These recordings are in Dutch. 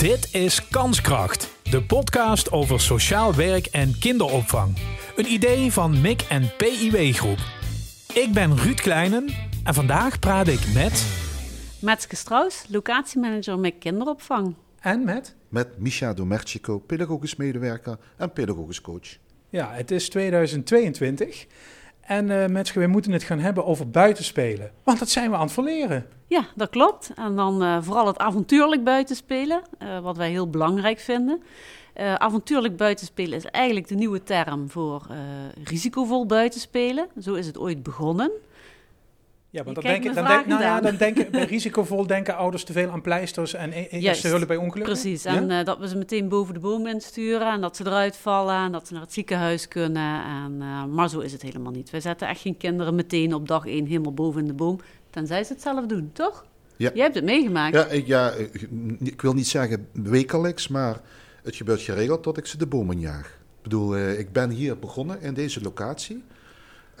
Dit is Kanskracht, de podcast over sociaal werk en kinderopvang. Een idee van MIC en PIW Groep. Ik ben Ruud Kleinen en vandaag praat ik met... Metske Strauss, locatiemanager met kinderopvang. En met? Met Misha Domerchico, pedagogisch medewerker en pedagogisch coach. Ja, het is 2022 en uh, Metske, we moeten het gaan hebben over buitenspelen. Want dat zijn we aan het verleren. Ja, dat klopt. En dan uh, vooral het avontuurlijk buitenspelen, uh, wat wij heel belangrijk vinden. Avontuurlijk buitenspelen is eigenlijk de nieuwe term voor risicovol buitenspelen. Zo is het ooit begonnen. Ja, want dan, denk, dan, denk, nou ja, dan denken bij risicovol denken ouders te veel aan pleisters en eerste hulp bij ongelukken. Precies, en uh, dat we ze meteen boven de boom insturen en dat ze eruit vallen en dat ze naar het ziekenhuis kunnen. En, uh, maar zo is het helemaal niet. Wij zetten echt geen kinderen meteen op dag één helemaal boven in de boom, tenzij ze het zelf doen, toch? Ja. Jij hebt het meegemaakt. Ja, ik, ja, ik wil niet zeggen wekelijks, maar het gebeurt geregeld dat ik ze de bomen jaag. Ik bedoel, uh, ik ben hier begonnen in deze locatie.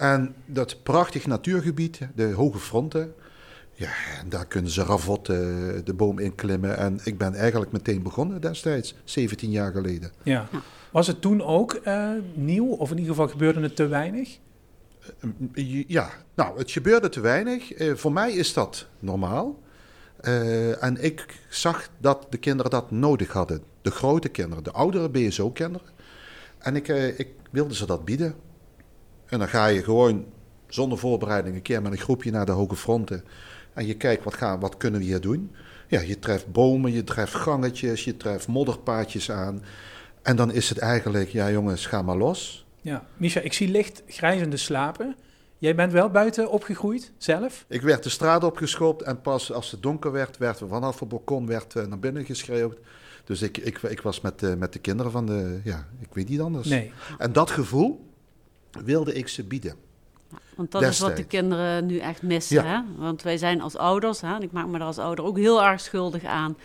En dat prachtig natuurgebied, de hoge fronten, ja, daar kunnen ze ravot de boom inklimmen. En ik ben eigenlijk meteen begonnen destijds, 17 jaar geleden. Ja. Was het toen ook uh, nieuw, of in ieder geval gebeurde het te weinig? Uh, ja, nou, het gebeurde te weinig. Uh, voor mij is dat normaal. en ik zag dat de kinderen dat nodig hadden. De grote kinderen, de oudere BSO-kinderen. En ik, ik wilde ze dat bieden. En dan ga je gewoon zonder voorbereiding een keer met een groepje naar de hoge fronten. En je kijkt wat, gaan, wat kunnen we hier doen. Ja, je treft bomen, je treft gangetjes, je treft modderpaadjes aan. En dan is het eigenlijk, ja jongens, ga maar los. Ja, Misha, ik zie licht grijzende slapen. Jij bent wel buiten opgegroeid, zelf? Ik werd de straat opgeschopt en pas als het donker werd, werd we vanaf het balkon werd, uh, naar binnen geschreeuwd. Dus ik, ik, ik was met, uh, met de kinderen van de, ja, ik weet niet anders. Nee. En dat gevoel, wilde ik ze bieden. Want dat Destijds. is wat de kinderen nu echt missen. Ja. Hè? Want wij zijn als ouders, hè, en ik maak me daar als ouder ook heel erg schuldig aan.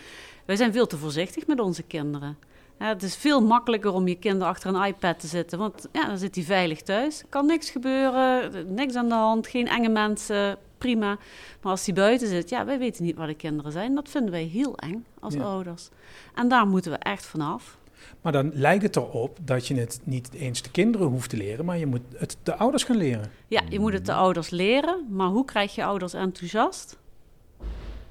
Wij zijn veel te voorzichtig met onze kinderen. Ja, het is veel makkelijker om je kind achter een iPad te zetten. Want ja, dan zit hij veilig thuis. Er kan niks gebeuren, niks aan de hand, geen enge mensen, prima. Maar als hij buiten zit, ja, wij weten niet waar de kinderen zijn. Dat vinden wij heel eng als ja. ouders. En daar moeten we echt vanaf. Maar dan lijkt het erop dat je het niet eens de kinderen hoeft te leren, maar je moet het de ouders gaan leren. Ja, je moet het de ouders leren, maar hoe krijg je ouders enthousiast?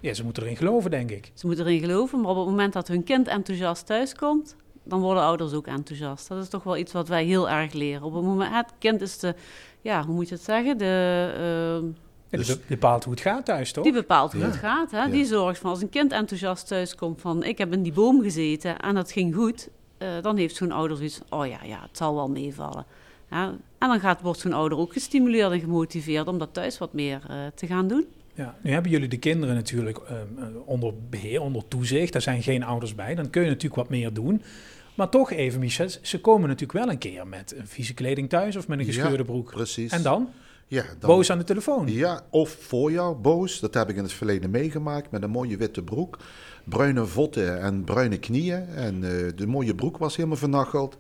Ja, ze moeten erin geloven, denk ik. Ze moeten erin geloven, maar op het moment dat hun kind enthousiast thuiskomt, dan worden ouders ook enthousiast. Dat is toch wel iets wat wij heel erg leren. Op het moment, het kind is de, ja, hoe moet je het zeggen? De, uh, ja, die bepaalt hoe het gaat thuis, toch? Die bepaalt hoe ja. het gaat. Hè? Ja. Die zorgt van als een kind enthousiast thuiskomt van ik heb in die boom gezeten en dat ging goed, uh, dan heeft zo'n ouder zoiets oh ja, ja, het zal wel meevallen. Ja, en dan gaat, wordt zo'n ouder ook gestimuleerd en gemotiveerd om dat thuis wat meer uh, te gaan doen. Ja, nu hebben jullie de kinderen natuurlijk uh, onder beheer, onder toezicht. Daar zijn geen ouders bij. Dan kun je natuurlijk wat meer doen. Maar toch even, Michel, ze komen natuurlijk wel een keer met een vieze kleding thuis of met een gescheurde ja, broek. Precies. En dan? Ja, dan, boos aan de telefoon. Ja, of voor jou boos. Dat heb ik in het verleden meegemaakt met een mooie witte broek. Bruine voeten en bruine knieën. En uh, de mooie broek was helemaal vernacheld.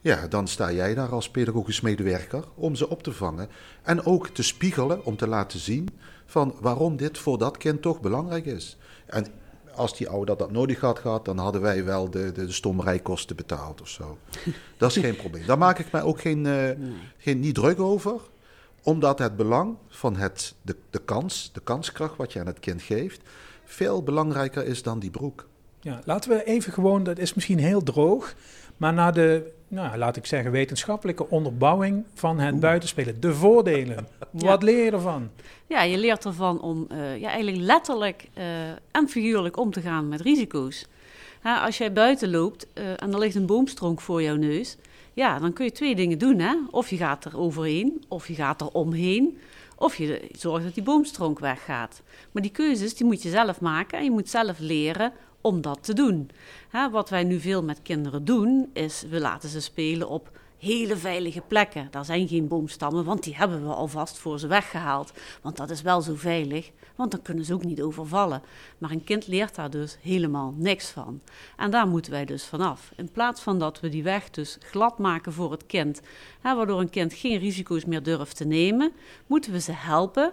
Ja, dan sta jij daar als pedagogisch medewerker om ze op te vangen. En ook te spiegelen om te laten zien van waarom dit voor dat kind toch belangrijk is. En als die ouder dat nodig had gehad, dan hadden wij wel de, de, de stommerijkosten betaald of zo. Dat is geen probleem. Daar maak ik mij ook geen, uh, nee. geen, niet druk over omdat het belang van het, de, de kans, de kanskracht wat je aan het kind geeft, veel belangrijker is dan die broek. Ja, laten we even gewoon, dat is misschien heel droog, maar naar de, nou, laat ik zeggen, wetenschappelijke onderbouwing van het Oeh. buitenspelen. De voordelen. Ja. Wat leer je ervan? Ja, je leert ervan om uh, ja, eigenlijk letterlijk uh, en figuurlijk om te gaan met risico's. Ha, als jij buiten loopt uh, en er ligt een boomstronk voor jouw neus, ja, dan kun je twee dingen doen. Hè? Of je gaat er overheen, of je gaat er omheen, of je zorgt dat die boomstronk weggaat. Maar die keuzes die moet je zelf maken en je moet zelf leren om dat te doen. Wat wij nu veel met kinderen doen, is we laten ze spelen op hele veilige plekken. Daar zijn geen boomstammen, want die hebben we alvast voor ze weggehaald. Want dat is wel zo veilig, want dan kunnen ze ook niet overvallen. Maar een kind leert daar dus helemaal niks van. En daar moeten wij dus vanaf. In plaats van dat we die weg dus glad maken voor het kind, hè, waardoor een kind geen risico's meer durft te nemen, moeten we ze helpen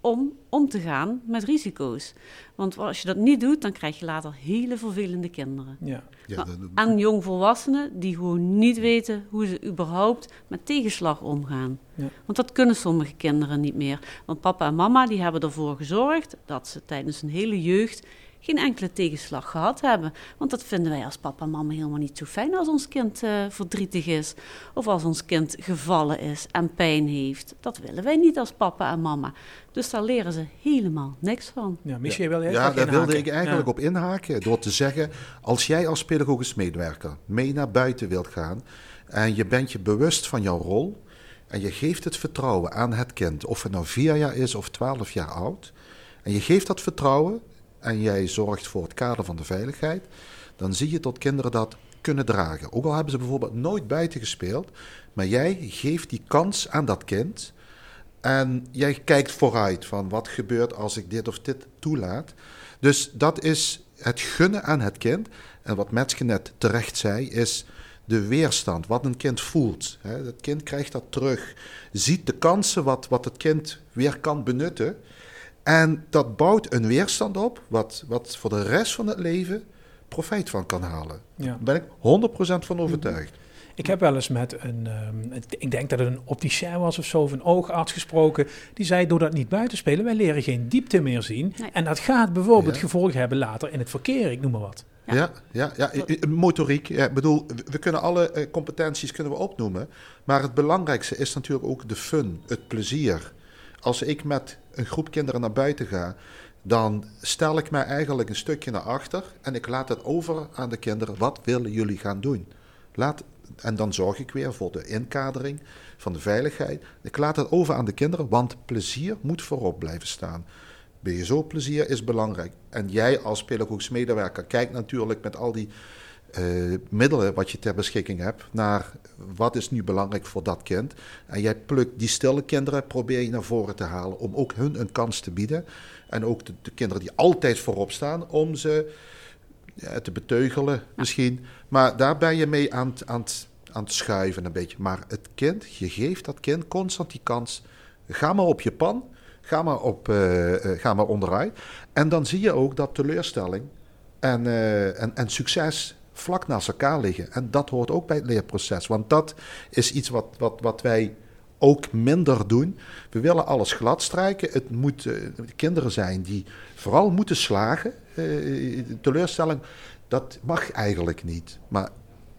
om om te gaan met risico's. Want als je dat niet doet, dan krijg je later hele vervelende kinderen. Ja. Ja, dat- En jongvolwassenen die gewoon niet weten hoe ze überhaupt met tegenslag omgaan. Ja. Want dat kunnen sommige kinderen niet meer. Want papa en mama die hebben ervoor gezorgd dat ze tijdens hun hele jeugd geen enkele tegenslag gehad hebben. Want dat vinden wij als papa en mama helemaal niet zo fijn als ons kind eh, verdrietig is. Of als ons kind gevallen is en pijn heeft. Dat willen wij niet als papa en mama. Dus daar leren ze helemaal niks van. Ja, Michel, wil jij Ja, daar wilde ik eigenlijk Ja. op inhaken. Door te zeggen, als jij als pedagogisch medewerker mee naar buiten wilt gaan en je bent je bewust van jouw rol en je geeft het vertrouwen aan het kind, of het nou vier jaar is of twaalf jaar oud, en je geeft dat vertrouwen en jij zorgt voor het kader van de veiligheid, dan zie je dat kinderen dat kunnen dragen. Ook al hebben ze bijvoorbeeld nooit buiten gespeeld, maar jij geeft die kans aan dat kind. En jij kijkt vooruit van wat gebeurt als ik dit of dit toelaat. Dus dat is het gunnen aan het kind. En wat Metske net terecht zei, is de weerstand, wat een kind voelt. Het kind krijgt dat terug, ziet de kansen wat, wat het kind weer kan benutten. En dat bouwt een weerstand op, wat, wat voor de rest van het leven profijt van kan halen. Ja. Daar ben ik 100% van overtuigd. Ik heb wel eens met een, ehm, ik denk dat het een opticien was of zo, of een oogarts gesproken. Die zei, door dat niet buiten spelen, wij leren geen diepte meer zien. Nee. En dat gaat bijvoorbeeld Ja. gevolgen hebben later in het verkeer, ik noem maar wat. Ja. Ja, ja, motoriek. Ja, ik bedoel, we- we kunnen alle eh, competenties kunnen we opnoemen. Maar het belangrijkste is natuurlijk ook de fun, het plezier. Als ik met een groep kinderen naar buiten ga, dan stel ik mij eigenlijk een stukje naar achter en ik laat het over aan de kinderen. Wat willen jullie gaan doen? Laat, en dan zorg ik weer voor de inkadering van de veiligheid. Ik laat het over aan de kinderen, want plezier moet voorop blijven staan. BSO-plezier is belangrijk. En jij als pedagogisch medewerker kijkt natuurlijk met al die eh, middelen wat je ter beschikking hebt naar wat is nu belangrijk voor dat kind. En jij plukt die stille kinderen, probeer je naar voren te halen om ook hun een kans te bieden. En ook de, de kinderen die altijd voorop staan, om ze ja, te beteugelen misschien. Maar daar ben je mee aan, het- aan, aan het schuiven een beetje. Maar het kind, je geeft dat kind constant die kans. Ga maar op je pan. Ga maar, op, eh, eh, ga maar onderuit. En dan zie je ook dat teleurstelling en, en, en succes vlak naast elkaar liggen. En dat hoort ook bij het leerproces. Want dat is iets wat, wat, wat wij ook minder doen. We willen alles glad strijken. Het moet eh, kinderen zijn die vooral moeten slagen. Eh, teleurstelling, dat mag eigenlijk niet. Maar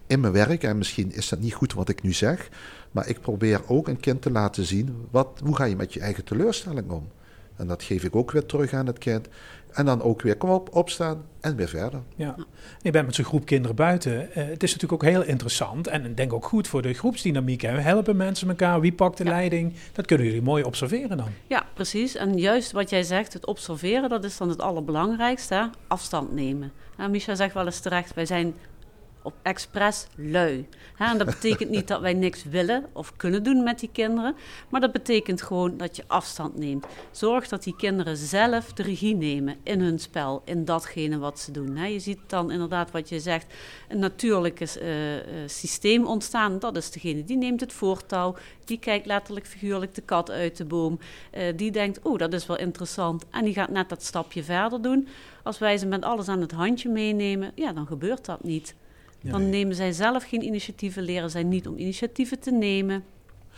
in mijn werk, en misschien is dat niet goed wat ik nu zeg, maar ik probeer ook een kind te laten zien, wat, hoe ga je met je eigen teleurstelling om? En dat geef ik ook weer terug aan het kind. En dan ook weer, kom op, opstaan en weer verder. Ja. Je bent met zo'n groep kinderen buiten. Eh, het is natuurlijk ook heel interessant en ik denk ook goed voor de groepsdynamiek. Hè. Helpen mensen elkaar? Wie pakt de Ja. leiding? Dat kunnen jullie mooi observeren dan. Ja, precies. En juist wat jij zegt, het observeren, dat is dan het allerbelangrijkste. hè? Afstand nemen. Nou, Micha zegt wel eens terecht, wij zijn op expres lui. En dat betekent niet dat wij niks willen of kunnen doen met die kinderen. Maar dat betekent gewoon dat je afstand neemt. Zorg dat die kinderen zelf de regie nemen in hun spel, in datgene wat ze doen. Je ziet dan inderdaad wat je zegt, een natuurlijk eh, eh, systeem ontstaan. Dat is degene die neemt het voortouw. Die kijkt letterlijk figuurlijk de kat uit de boom. Eh, die denkt, oh, dat is wel interessant. En die gaat net dat stapje verder doen. Als wij ze met alles aan het handje meenemen, ja, dan gebeurt dat niet. Dan nemen zij zelf geen initiatieven, leren zij niet om initiatieven te nemen.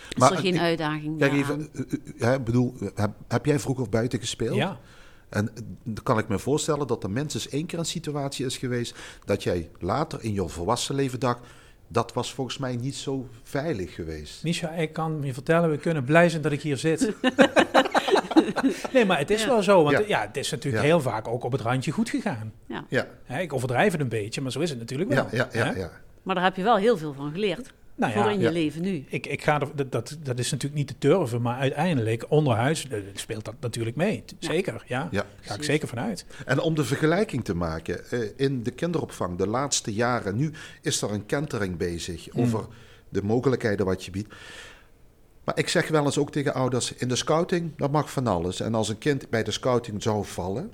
Is Maar er geen ik- uitdaging Kijk even, eh, eh, hè, ik bedoel, heb, heb jij vroeger buiten gespeeld? Ja. En eh, dan kan ik me voorstellen dat er minstens één keer een situatie is geweest dat jij later in je volwassen leven dacht, dat was volgens mij niet zo veilig geweest. Misha, ik kan je vertellen, we kunnen blij zijn dat ik hier zit. nee, maar het is Ja. wel zo. Want Ja. ja, het is natuurlijk Ja. heel vaak ook op het randje goed gegaan. Ja. Ja, Hè, ik overdrijf het een beetje, maar zo is het natuurlijk wel. ja, ja, ja. Maar daar heb je wel heel veel van geleerd. Nou voor in je ja. leven nu. ik, ik ga er, dat, dat, dat is natuurlijk niet te turven, maar uiteindelijk onderhuis eh, speelt dat natuurlijk mee. Zeker, ja. Ja. Ga ik zeker vanuit. En om de vergelijking te maken, eh, in de kinderopvang de laatste jaren, nu is er een kentering bezig Mm. over de mogelijkheden wat je biedt. Maar ik zeg wel eens ook tegen ouders, in de scouting, dat mag van alles. En als een kind bij de scouting zou vallen,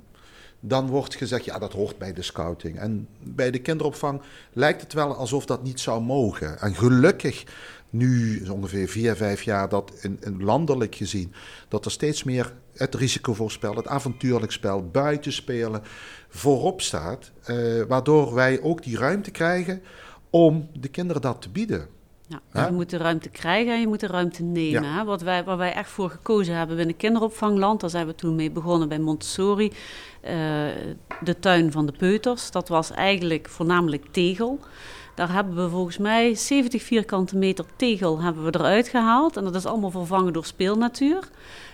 dan wordt gezegd, ja, dat hoort bij de scouting. En bij de kinderopvang lijkt het wel alsof dat niet zou mogen. En gelukkig nu, ongeveer vier, vijf jaar, dat in, landelijk gezien, dat er steeds meer het risicovoorspel, het avontuurlijk spel, buitenspelen voorop staat. eh, waardoor wij ook die ruimte krijgen om de kinderen dat te bieden. Ja. Je moet de ruimte krijgen en je moet de ruimte nemen. Ja. Hè? Wat wij, waar wij echt voor gekozen hebben binnen kinderopvangland, daar zijn we toen mee begonnen bij Montessori, eh, de tuin van de peuters. Dat was eigenlijk voornamelijk tegel. Daar hebben we volgens mij 70 vierkante meter tegel hebben we eruit gehaald. En dat is allemaal vervangen door speelnatuur.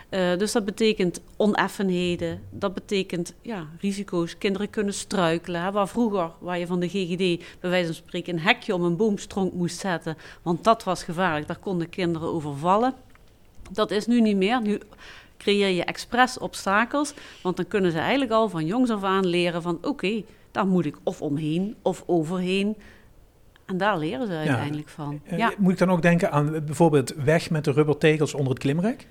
Eh, dus dat betekent oneffenheden, dat betekent ja, risico's. Kinderen kunnen struikelen. Hè, waar vroeger, waar je van de GGD bij wijze van spreken een hekje om een boomstronk moest zetten, want dat was gevaarlijk, daar konden kinderen over vallen. Dat is nu niet meer. Nu creëer je expres obstakels, want dan kunnen ze eigenlijk al van jongs af aan leren van oké, daar moet ik of omheen of overheen. En daar leren ze uiteindelijk van. Eh, Ja. Moet ik dan ook denken aan bijvoorbeeld weg met de rubbertegels onder het klimrek?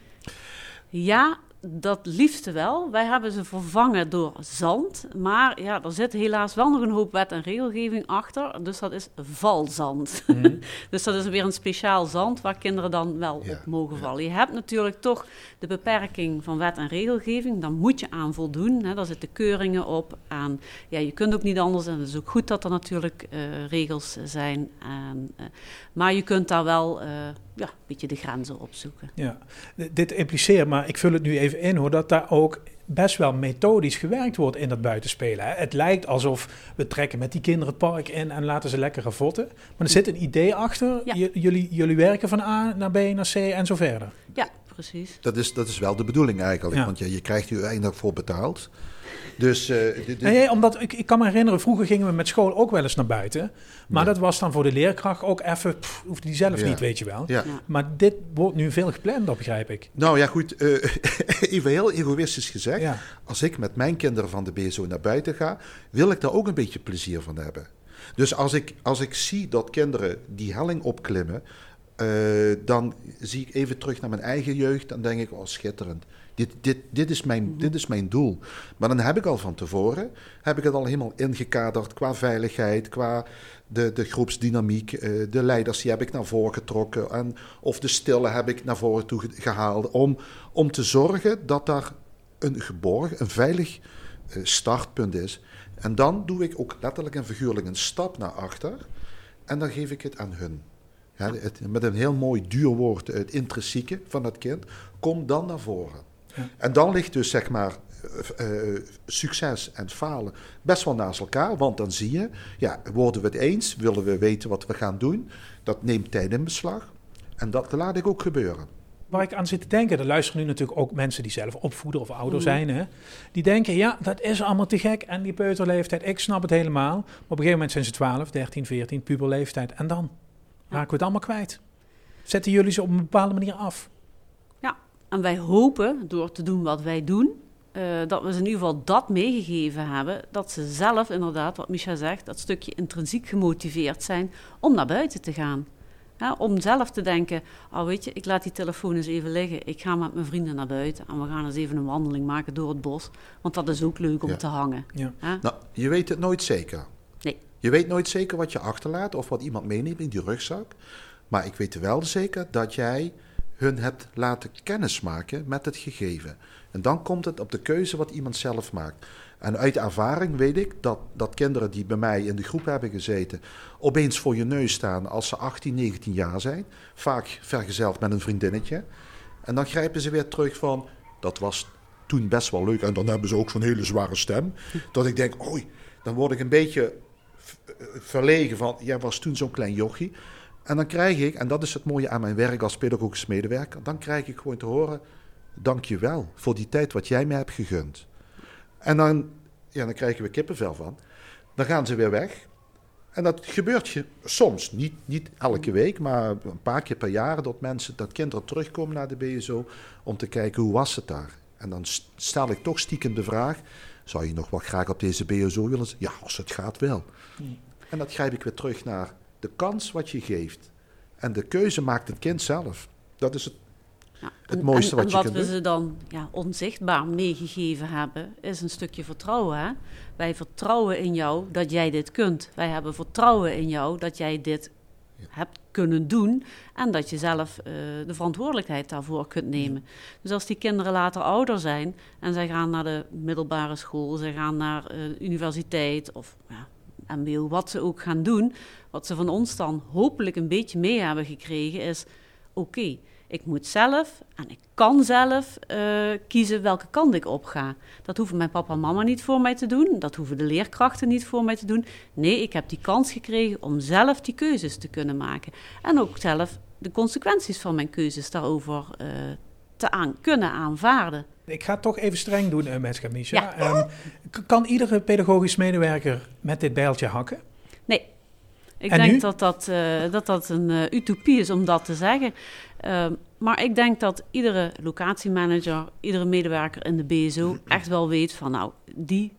Ja, dat liefste wel. Wij hebben ze vervangen door zand. Maar ja, er zit helaas wel nog een hoop wet en regelgeving achter. Dus dat is valzand. dus dat is weer een speciaal zand waar kinderen dan wel Ja, op mogen ja. vallen. Je hebt natuurlijk toch de beperking van wet en regelgeving. Daar moet je aan voldoen. Hè. Daar zitten keuringen op. Aan, ja, je kunt ook niet anders. En het is ook goed dat er natuurlijk eh, regels zijn. En, eh, maar je kunt daar wel eh, ja, een beetje de grenzen opzoeken. Ja, D- dit impliceert, maar ik vul het nu even in hoor, dat daar ook best wel methodisch gewerkt wordt in dat buitenspelen. Hè. Het lijkt alsof we trekken met die kinderen het park in en laten ze lekker ravotten. Maar er zit een idee achter. Ja. Jullie, jullie werken van A naar B naar C en zo verder. Ja, precies. Dat is, dat is wel de bedoeling eigenlijk, Ja. want je, je krijgt er uiteindelijk voor betaald. Dus eh, Nee, omdat ik, ik kan me herinneren, vroeger gingen we met school ook wel eens naar buiten. Maar Ja. dat was dan voor de leerkracht ook even, pff, hoefde die zelf Ja. niet, weet je wel. ja. Maar dit wordt nu veel gepland, dat begrijp ik. Nou ja, goed, eh, even heel egoïstisch gezegd. Als ik met mijn kinderen van de BSO naar buiten ga, wil ik daar ook een beetje plezier van hebben. Dus als ik, als ik zie dat kinderen die helling opklimmen, eh, dan zie ik even terug naar mijn eigen jeugd. Dan denk ik, oh schitterend. Dit, dit, dit, is mijn, dit is mijn doel. Maar dan heb ik al van tevoren, heb ik het al helemaal ingekaderd qua veiligheid, qua de, de groepsdynamiek. eh, de leiders die heb ik naar voren getrokken. En, of de stille heb ik naar voren toe ge- gehaald. Om, om te zorgen dat daar een geborgen, een veilig eh, startpunt is. En dan doe ik ook letterlijk en figuurlijk een stap naar achter. En dan geef ik het aan hun. Ja, het, met een heel mooi duur woord, het intrinsieke van het kind, komt dan naar voren. Ja. En dan ligt dus zeg maar eh, eh, succes en falen best wel naast elkaar. Want dan zie je, ja, worden we het eens? Willen we weten wat we gaan doen? Dat neemt tijd in beslag. En dat laat ik ook gebeuren. Waar ik aan zit te denken, er luisteren nu natuurlijk ook mensen die zelf opvoeder of ouder Mhm. zijn. Hè? Die denken, ja, dat is allemaal te gek. En die peuterleeftijd, ik snap het helemaal. Maar op een gegeven moment zijn ze 12, 13, 14, puberleeftijd. En dan raken we het allemaal kwijt. Zetten jullie ze op een bepaalde manier af? En wij hopen, door te doen wat wij doen, eh, dat we ze in ieder geval dat meegegeven hebben. Dat ze zelf inderdaad, wat Micha zegt, dat stukje intrinsiek gemotiveerd zijn om naar buiten te gaan. Ja, om zelf te denken, oh weet je, ik laat die telefoon eens even liggen. Ik ga met mijn vrienden naar buiten en we gaan eens even een wandeling maken door het bos. Want dat is ook leuk om Ja. te hangen. Ja. Ja? Nou, je weet het nooit zeker. Nee. Je weet nooit zeker wat je achterlaat of wat iemand meeneemt in die rugzak. Maar ik weet wel zeker dat jij hun hebt laten kennismaken met het gegeven. En dan komt het op de keuze wat iemand zelf maakt. En uit ervaring weet ik dat, dat kinderen die bij mij in de groep hebben gezeten, opeens voor je neus staan als ze 18, 19 jaar zijn. Vaak vergezeld met een vriendinnetje. En dan grijpen ze weer terug van, dat was toen best wel leuk. En dan hebben ze ook zo'n hele zware stem. Dat ik denk, oei, dan word ik een beetje verlegen van, jij was toen zo'n klein jochie. En dan krijg ik, en dat is het mooie aan mijn werk als pedagogisch medewerker, dan krijg ik gewoon te horen, dank je wel voor die tijd wat jij mij hebt gegund. En dan, ja, dan krijgen we kippenvel van. Dan gaan ze weer weg. En dat gebeurt je soms, niet, niet elke week, maar een paar keer per jaar, dat mensen, dat kinderen terugkomen naar de BSO om te kijken hoe was het daar. En dan st- stel ik toch stiekem de vraag, zou je nog wel graag op deze BSO willen? Ja, als het gaat wel. En dat grijp ik weer terug naar de kans wat je geeft. En de keuze maakt het kind zelf. Dat is het Ja, Het mooiste en- wat en je wat kunt we doen. ze dan ja, onzichtbaar meegegeven hebben, is een stukje vertrouwen. Hè? Wij vertrouwen in jou dat jij dit kunt. Wij hebben vertrouwen in jou dat jij dit hebt kunnen doen en dat je zelf eh, de verantwoordelijkheid daarvoor kunt nemen. Dus als die kinderen later ouder zijn en zij gaan naar de middelbare school, ze gaan naar eh, de universiteit of ja, MBO, wat ze ook gaan doen, wat ze van ons dan hopelijk een beetje mee hebben gekregen, is: oké, ik moet zelf en ik kan zelf eh, kiezen welke kant ik op ga. Dat hoeven mijn papa en mama niet voor mij te doen, dat hoeven de leerkrachten niet voor mij te doen. Nee, ik heb die kans gekregen om zelf die keuzes te kunnen maken. En ook zelf de consequenties van mijn keuzes daarover eh, te aan, kunnen aanvaarden. Ik ga het toch even streng doen eh, met Misha. Ja. Ehm, kan iedere pedagogisch medewerker met dit bijltje hakken? Nee. Ik En denk nu? dat dat, eh, dat dat een eh, utopie is om dat te zeggen. Ehm, maar ik denk dat iedere locatiemanager, iedere medewerker in de BSO echt wel weet van nou, die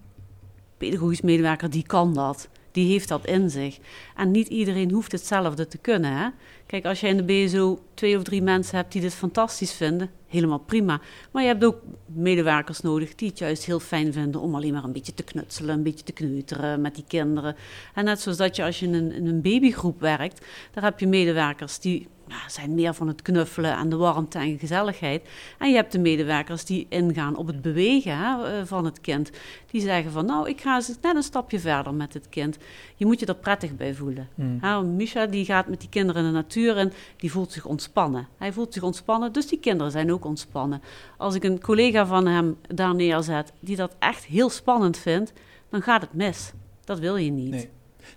pedagogisch medewerker die kan dat. Die heeft dat in zich. En niet iedereen hoeft hetzelfde te kunnen. Hè? Kijk, als je in de BSO twee of drie mensen hebt die dit fantastisch vinden, helemaal prima. Maar je hebt ook medewerkers nodig die het juist heel fijn vinden om alleen maar een beetje te knutselen, een beetje te kneuteren met die kinderen. En net zoals dat je als je in een, in een babygroep werkt, daar heb je medewerkers die ja, zijn meer van het knuffelen en de warmte en gezelligheid. En je hebt de medewerkers die ingaan op het bewegen hè, eh, van het kind. Die zeggen van nou, ik ga eens net een stapje verder met het kind. Je moet je er prettig bij voelen. Hè, Misha die gaat met die kinderen in de natuur en die voelt zich ontspannen. Hij voelt zich ontspannen, dus die kinderen zijn ook ontspannen. Als ik een collega van hem daar neerzet die dat echt heel spannend vindt, dan gaat het mis. Dat wil je niet. Nee.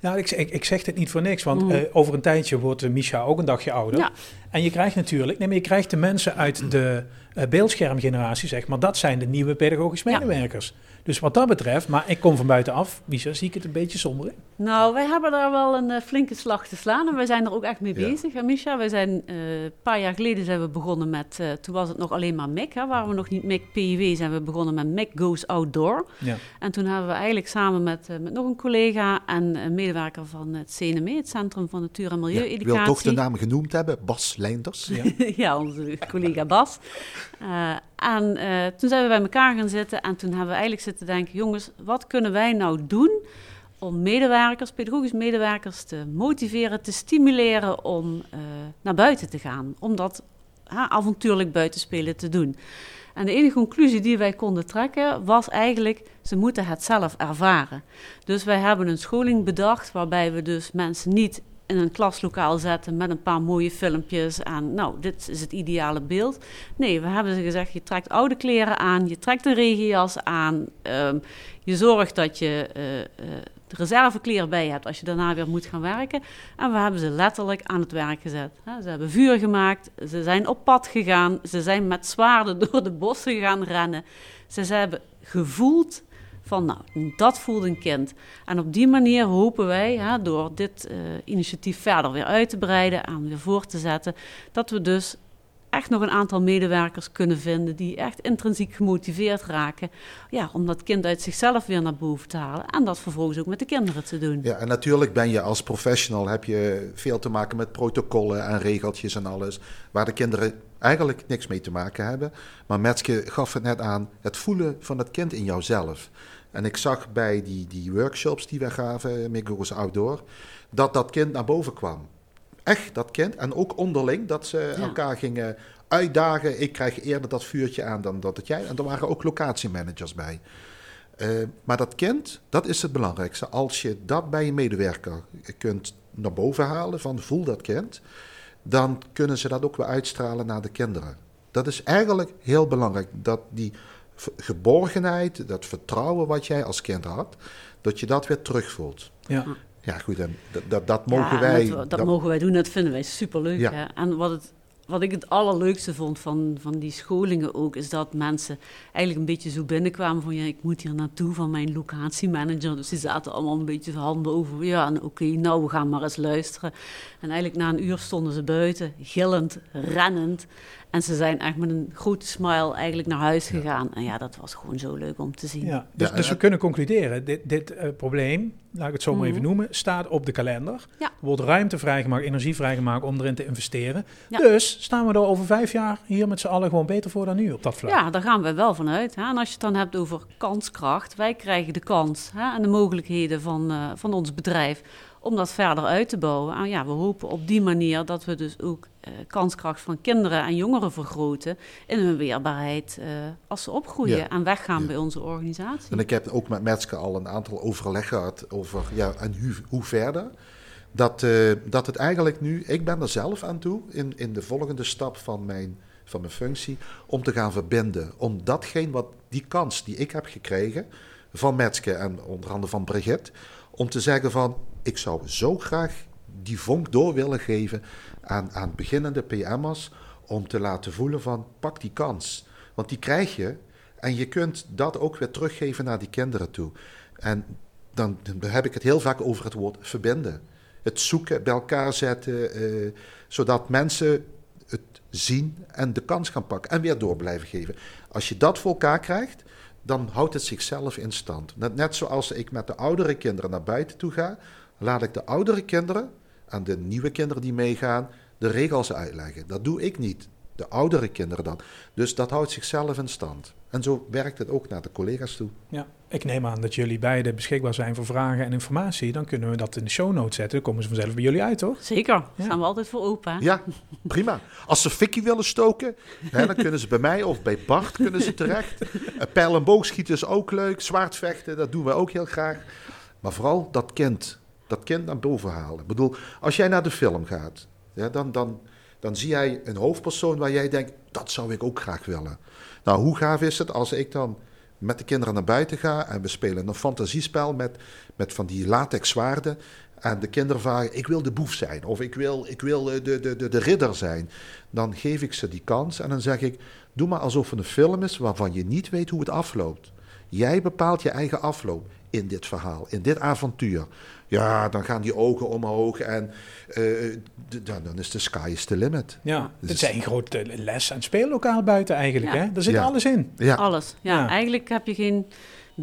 Nou, ik, ik, ik zeg dit niet voor niks, want Mhm. eh, over een tijdje wordt uh, Misha ook een dagje ouder. Ja. En je krijgt natuurlijk, nee, maar je krijgt de mensen uit de eh, beeldschermgeneratie, zeg maar, dat zijn de nieuwe pedagogisch Ja. Dus wat dat betreft, maar ik kom van buitenaf, Misha, zie ik het een beetje somber in. Nou, wij hebben daar wel een eh, flinke slag te slaan en wij zijn er ook echt mee Ja. bezig. Hè, Misha, wij zijn eh, een paar jaar geleden zijn we begonnen met, eh, toen was het nog alleen maar MIC, hè, waren we nog niet MIC PIW, zijn we begonnen met MIC Goes Outdoor. Ja. En toen hebben we eigenlijk samen met, met nog een collega en een medewerker van het CNME, het Centrum van Natuur en Ja, Milieueducatie. ik wil toch de naam genoemd hebben, Bas Leinders. Ja. ja, onze collega Bas. En eh, toen zijn we bij elkaar gaan zitten en toen hebben we eigenlijk zitten denken... jongens, wat kunnen wij nou doen om medewerkers, pedagogisch medewerkers... te motiveren, te stimuleren om eh, naar buiten te gaan. Om dat ha, avontuurlijk buitenspelen te doen. En de enige conclusie die wij konden trekken was eigenlijk... ze moeten het zelf ervaren. Dus wij hebben een scholing bedacht waarbij we dus mensen niet in een klaslokaal zetten met een paar mooie filmpjes en nou, dit is het ideale beeld. Nee, we hebben ze gezegd, je trekt oude kleren aan, je trekt een regenjas aan, ehm, je zorgt dat je eh, eh, de reservekleren bij hebt als je daarna weer moet gaan werken. En we hebben ze letterlijk aan het werk gezet. Ze hebben vuur gemaakt, ze zijn op pad gegaan, ze zijn met zwaarden door de bossen gaan rennen. Ze, ze hebben gevoeld van nou, dat voelt een kind. En op die manier hopen wij, door dit eh, initiatief verder weer uit te breiden en weer voor te zetten, dat we dus echt nog een aantal medewerkers kunnen vinden die echt intrinsiek gemotiveerd raken. Ja, om dat kind uit zichzelf weer naar boven te halen en dat vervolgens ook met de kinderen te doen. Ja, en natuurlijk ben je als professional, heb je veel te maken met protocollen en regeltjes en alles, waar de kinderen eigenlijk niks mee te maken hebben. Maar Metske gaf het net aan, het voelen van het kind in jouzelf. En ik zag bij die, die workshops die we gaven, Migos Outdoor, dat dat kind naar boven kwam. Echt, dat kind. En ook onderling, dat ze Ja. elkaar gingen uitdagen. Ik krijg eerder dat vuurtje aan dan dat het jij. En er waren ook locatiemanagers bij. Eh, maar dat kind, dat is het belangrijkste. Als je dat bij je medewerker kunt naar boven halen, van voel dat kind, dan kunnen ze dat ook weer uitstralen naar de kinderen. Dat is eigenlijk heel belangrijk. Dat die geborgenheid, dat vertrouwen wat jij als kind had, dat je dat weer terugvoelt. Ja. Ja, goed, en dat, dat, dat mogen Ja, wij. Dat, dat mogen wij doen, dat vinden wij superleuk. Ja. Hè? En wat, het, wat ik het allerleukste vond van, van die scholingen ook, is dat mensen eigenlijk een beetje zo binnenkwamen van ja, ik moet hier naartoe van mijn locatiemanager. Dus die zaten allemaal een beetje handen over. Ja, en oké, nou we gaan maar eens luisteren. En eigenlijk na een uur stonden ze buiten, gillend, rennend. En ze zijn echt met een grote smile eigenlijk naar huis gegaan. En ja, dat was gewoon zo leuk om te zien. Ja, dus, Ja, dus we kunnen concluderen, dit, dit eh, probleem, laat ik het zo maar even Mhm. noemen, staat op de kalender. Ja. Er wordt ruimte vrijgemaakt, energie vrijgemaakt om erin te investeren. Ja. Dus staan we er over vijf jaar hier met z'n allen gewoon beter voor dan nu op dat vlak. Ja, daar gaan we wel vanuit. Hè? En als je het dan hebt over kanskracht, wij krijgen de kans hè, en de mogelijkheden van, eh, van ons bedrijf om dat verder uit te bouwen. En ja, we hopen op die manier dat we dus ook eh, kanskracht van kinderen en jongeren vergroten in hun weerbaarheid eh, als ze opgroeien Ja. en weggaan Ja. bij onze organisatie. En ik heb ook met Metske al een aantal overleg gehad over ja, en hoe, hoe verder. Dat, eh, dat het eigenlijk nu, ik ben er zelf aan toe in, in de volgende stap van mijn, van mijn functie, om te gaan verbinden. Om datgene wat, die kans die ik heb gekregen van Metske en onder andere van Brigitte, om te zeggen van, ik zou zo graag die vonk door willen geven aan, aan beginnende PM'ers, om te laten voelen van, pak die kans. Want die krijg je en je kunt dat ook weer teruggeven naar die kinderen toe. En dan, heb ik het heel vaak over het woord verbinden. Het zoeken, bij elkaar zetten, eh, zodat mensen het zien en de kans gaan pakken en weer door blijven geven. Als je dat voor elkaar krijgt, dan houdt het zichzelf in stand. Net, net zoals ik met de oudere kinderen naar buiten toe ga, laat ik de oudere kinderen en de nieuwe kinderen die meegaan de regels uitleggen. Dat doe ik niet. De oudere kinderen dan. Dus dat houdt zichzelf in stand. En zo werkt het ook naar de collega's toe. Ja, ik neem aan dat jullie beiden beschikbaar zijn voor vragen en informatie. Dan kunnen we dat in de show notes zetten. Dan komen ze vanzelf bij jullie uit, toch? Zeker, daar Ja. staan we altijd voor open. Hè? Ja, prima. Als ze fikkie willen stoken, hè, dan kunnen ze bij mij of bij Bart kunnen ze terecht. Eh, Pijl en boogschieten is ook leuk. Zwaardvechten, dat doen we ook heel graag. Maar vooral dat kind, dat kind naar boven halen. Ik bedoel, als jij naar de film gaat, ja, dan, dan, dan zie jij een hoofdpersoon waar jij denkt, dat zou ik ook graag willen. Nou, hoe gaaf is het als ik dan met de kinderen naar buiten ga en we spelen een fantasiespel met, met van die latex zwaarden. En de kinderen vragen, ik wil de boef zijn of ik wil, ik wil eh, de, de, de, de ridder zijn. Dan geef ik ze die kans en dan zeg ik, doe maar alsof het een film is waarvan je niet weet hoe het afloopt. Jij bepaalt je eigen afloop in dit verhaal, in dit avontuur. Ja, dan gaan die ogen omhoog en eh, d- dan dan is de sky is the limit. Ja, Dus- het is een groot eh, les- en speellokaal buiten eigenlijk. Ja. Hè? Daar zit Ja. alles in. Ja, Alles. Ja, Ja. eigenlijk heb je geen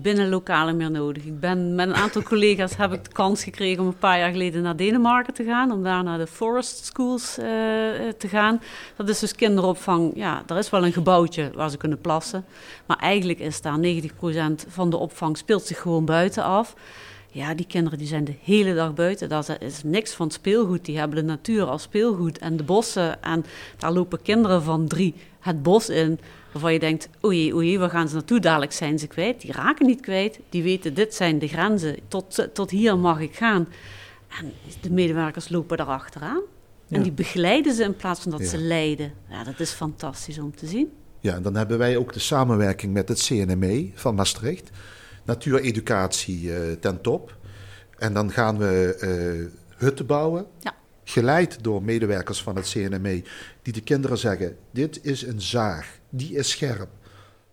binnenlokalen meer nodig. Ik ben met een aantal collega's heb ik de kans gekregen om een paar jaar geleden naar Denemarken te gaan, om daar naar de forest schools eh, eh, te gaan. Dat is dus kinderopvang. Ja, er is wel een gebouwtje waar ze kunnen plassen, maar eigenlijk is daar 90% van de opvang speelt zich gewoon buiten af. Ja, die kinderen die zijn de hele dag buiten. Daar is niks van speelgoed. Die hebben de natuur als speelgoed en de bossen. En daar lopen kinderen van drie het bos in. Waarvan je denkt, oei, oei, waar gaan ze naartoe? Dadelijk zijn ze kwijt. Die raken niet kwijt. Die weten, dit zijn de grenzen. Tot, tot hier mag ik gaan. En de medewerkers lopen daar achteraan. Ja. En die begeleiden ze in plaats van dat Ja. ze leiden. Ja, dat is fantastisch om te zien. Ja, en dan hebben wij ook de samenwerking met het CNME van Maastricht. Natuureducatie eh, ten top. En dan gaan we eh, hutten bouwen. Ja. Geleid door medewerkers van het CNME. Die de kinderen zeggen, dit is een zaag. Die is scherp.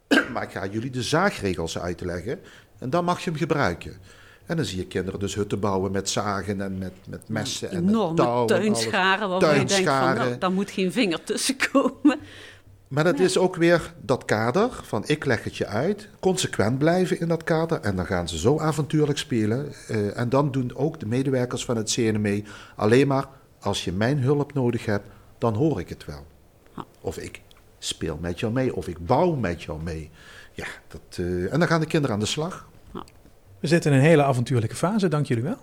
maar ik ga jullie de zaagregels uitleggen. En dan mag je hem gebruiken. En dan zie je kinderen dus hutten bouwen met zagen en met, met messen en met Enorme touw en alles. tuinscharen waarvan je denkt van, nou, daar moet geen vinger tussen komen. Maar dat is ook weer dat kader van ik leg het je uit, consequent blijven in dat kader en dan gaan ze zo avontuurlijk spelen. Eh, en dan doen ook de medewerkers van het CNME alleen maar als je mijn hulp nodig hebt, dan hoor ik het wel. Ja. Of ik speel met jou mee, of ik bouw met jou mee. Ja, dat, eh, en dan gaan de kinderen aan de slag. We zitten in een hele avontuurlijke fase. Dank jullie wel.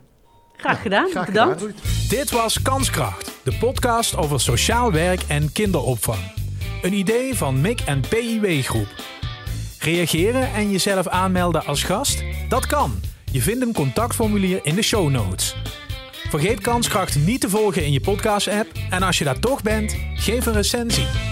Graag gedaan, Graag bedankt. gedaan. Dit was Kanskracht, de podcast over sociaal werk en kinderopvang. Een idee van MIC en PIW Groep. Reageren en jezelf aanmelden als gast? Dat kan. Je vindt een contactformulier in de show notes. Vergeet Kanskracht niet te volgen in je podcast-app en als je daar toch bent, geef een recensie.